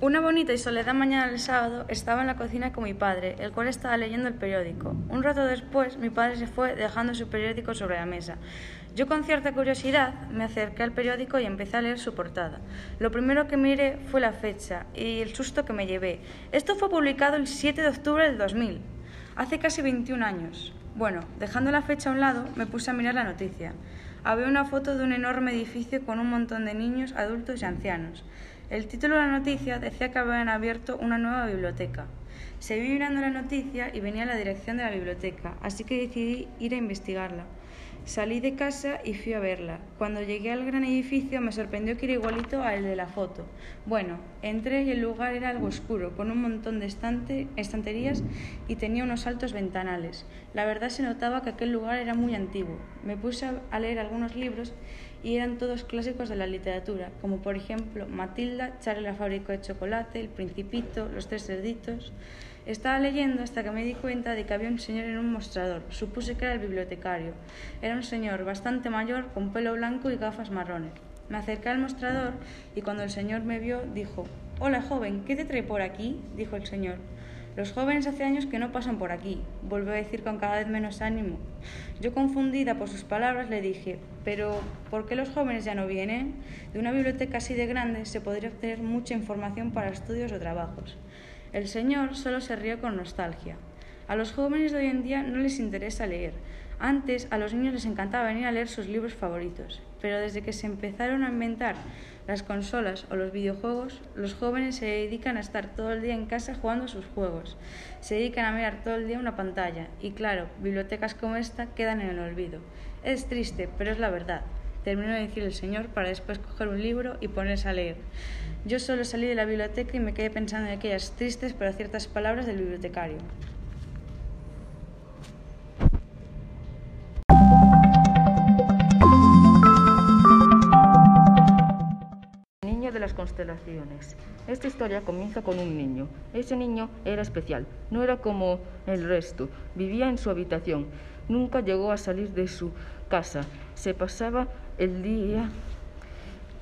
bonita y soledad mañana del sábado estaba en la cocina con mi padre, el cual estaba leyendo el periódico. Un rato después, mi padre se fue dejando su periódico sobre la mesa. Yo con cierta curiosidad me acerqué al periódico y empecé a leer su portada. Lo primero que miré fue la fecha y el susto que me llevé. Esto fue publicado el 7 de octubre del 2000, hace casi 21 años. Bueno, dejando la fecha a un lado, me puse a mirar la noticia. Había una foto de un enorme edificio con un montón de niños, adultos y ancianos. El título de la noticia decía que habían abierto una nueva biblioteca. Seguí mirando la noticia y venía la dirección de la biblioteca, así que decidí ir a investigarla. Salí de casa y fui a verla. Cuando llegué al gran edificio me sorprendió que era igualito al de la foto. Bueno, entré y el lugar era algo oscuro, con un montón de estanterías y tenía unos altos ventanales. La verdad se notaba que aquel lugar era muy antiguo. Me puse a leer algunos libros y eran todos clásicos de la literatura, como por ejemplo Matilda, Charlie la fábrica de chocolate, El Principito, Los Tres Cerditos. Estaba leyendo hasta que me di cuenta de que había un señor en un mostrador. Supuse que era el bibliotecario. Era un señor bastante mayor, con pelo blanco y gafas marrones. Me acerqué al mostrador y cuando el señor me vio, dijo, Hola joven, ¿qué te trae por aquí? dijo el señor. Los jóvenes hace años que no pasan por aquí, volvió a decir con cada vez menos ánimo. Yo, confundida por sus palabras, le dije, pero ¿por qué los jóvenes ya no vienen? De una biblioteca así de grande se podría obtener mucha información para estudios o trabajos. El señor solo se rió con nostalgia. A los jóvenes de hoy en día no les interesa leer. Antes a los niños les encantaba venir a leer sus libros favoritos, pero desde que se empezaron a inventar las consolas o los videojuegos, los jóvenes se dedican a estar todo el día en casa jugando a sus juegos. Se dedican a mirar todo el día una pantalla y claro, bibliotecas como esta quedan en el olvido. Es triste, pero es la verdad terminó de decir el señor para después coger un libro y ponerse a leer. Yo solo salí de la biblioteca y me quedé pensando en aquellas tristes pero ciertas palabras del bibliotecario. Constelaciones. Esta historia comienza con un niño. Ese niño era especial, no era como el resto. Vivía en su habitación, nunca llegó a salir de su casa. Se pasaba el día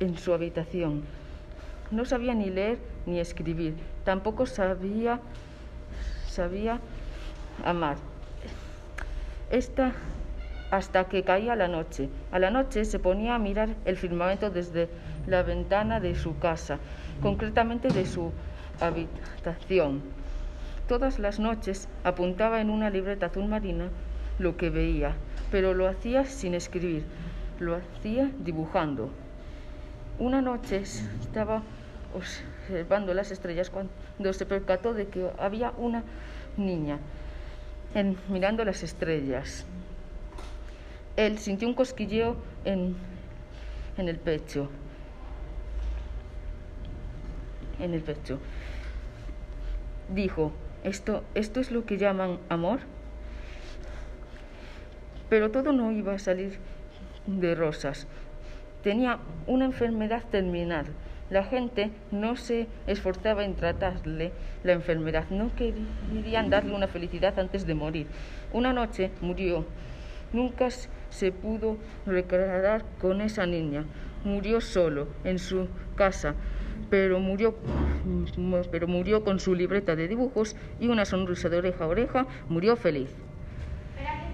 en su habitación. No sabía ni leer ni escribir, tampoco sabía, sabía amar. Esta hasta que caía la noche. A la noche se ponía a mirar el firmamento desde la ventana de su casa, concretamente de su habitación. Todas las noches apuntaba en una libreta azul marina lo que veía, pero lo hacía sin escribir, lo hacía dibujando. Una noche estaba observando las estrellas cuando se percató de que había una niña mirando las estrellas. Él sintió un cosquilleo en, en el pecho. En el pecho. Dijo, ¿esto, ¿esto es lo que llaman amor? Pero todo no iba a salir de rosas. Tenía una enfermedad terminal. La gente no se esforzaba en tratarle la enfermedad, no querían darle una felicidad antes de morir. Una noche murió. Nunca se pudo recrear con esa niña. Murió solo, en su casa, pero murió, pero murió con su libreta de dibujos y una sonrisa de oreja a oreja. Murió feliz.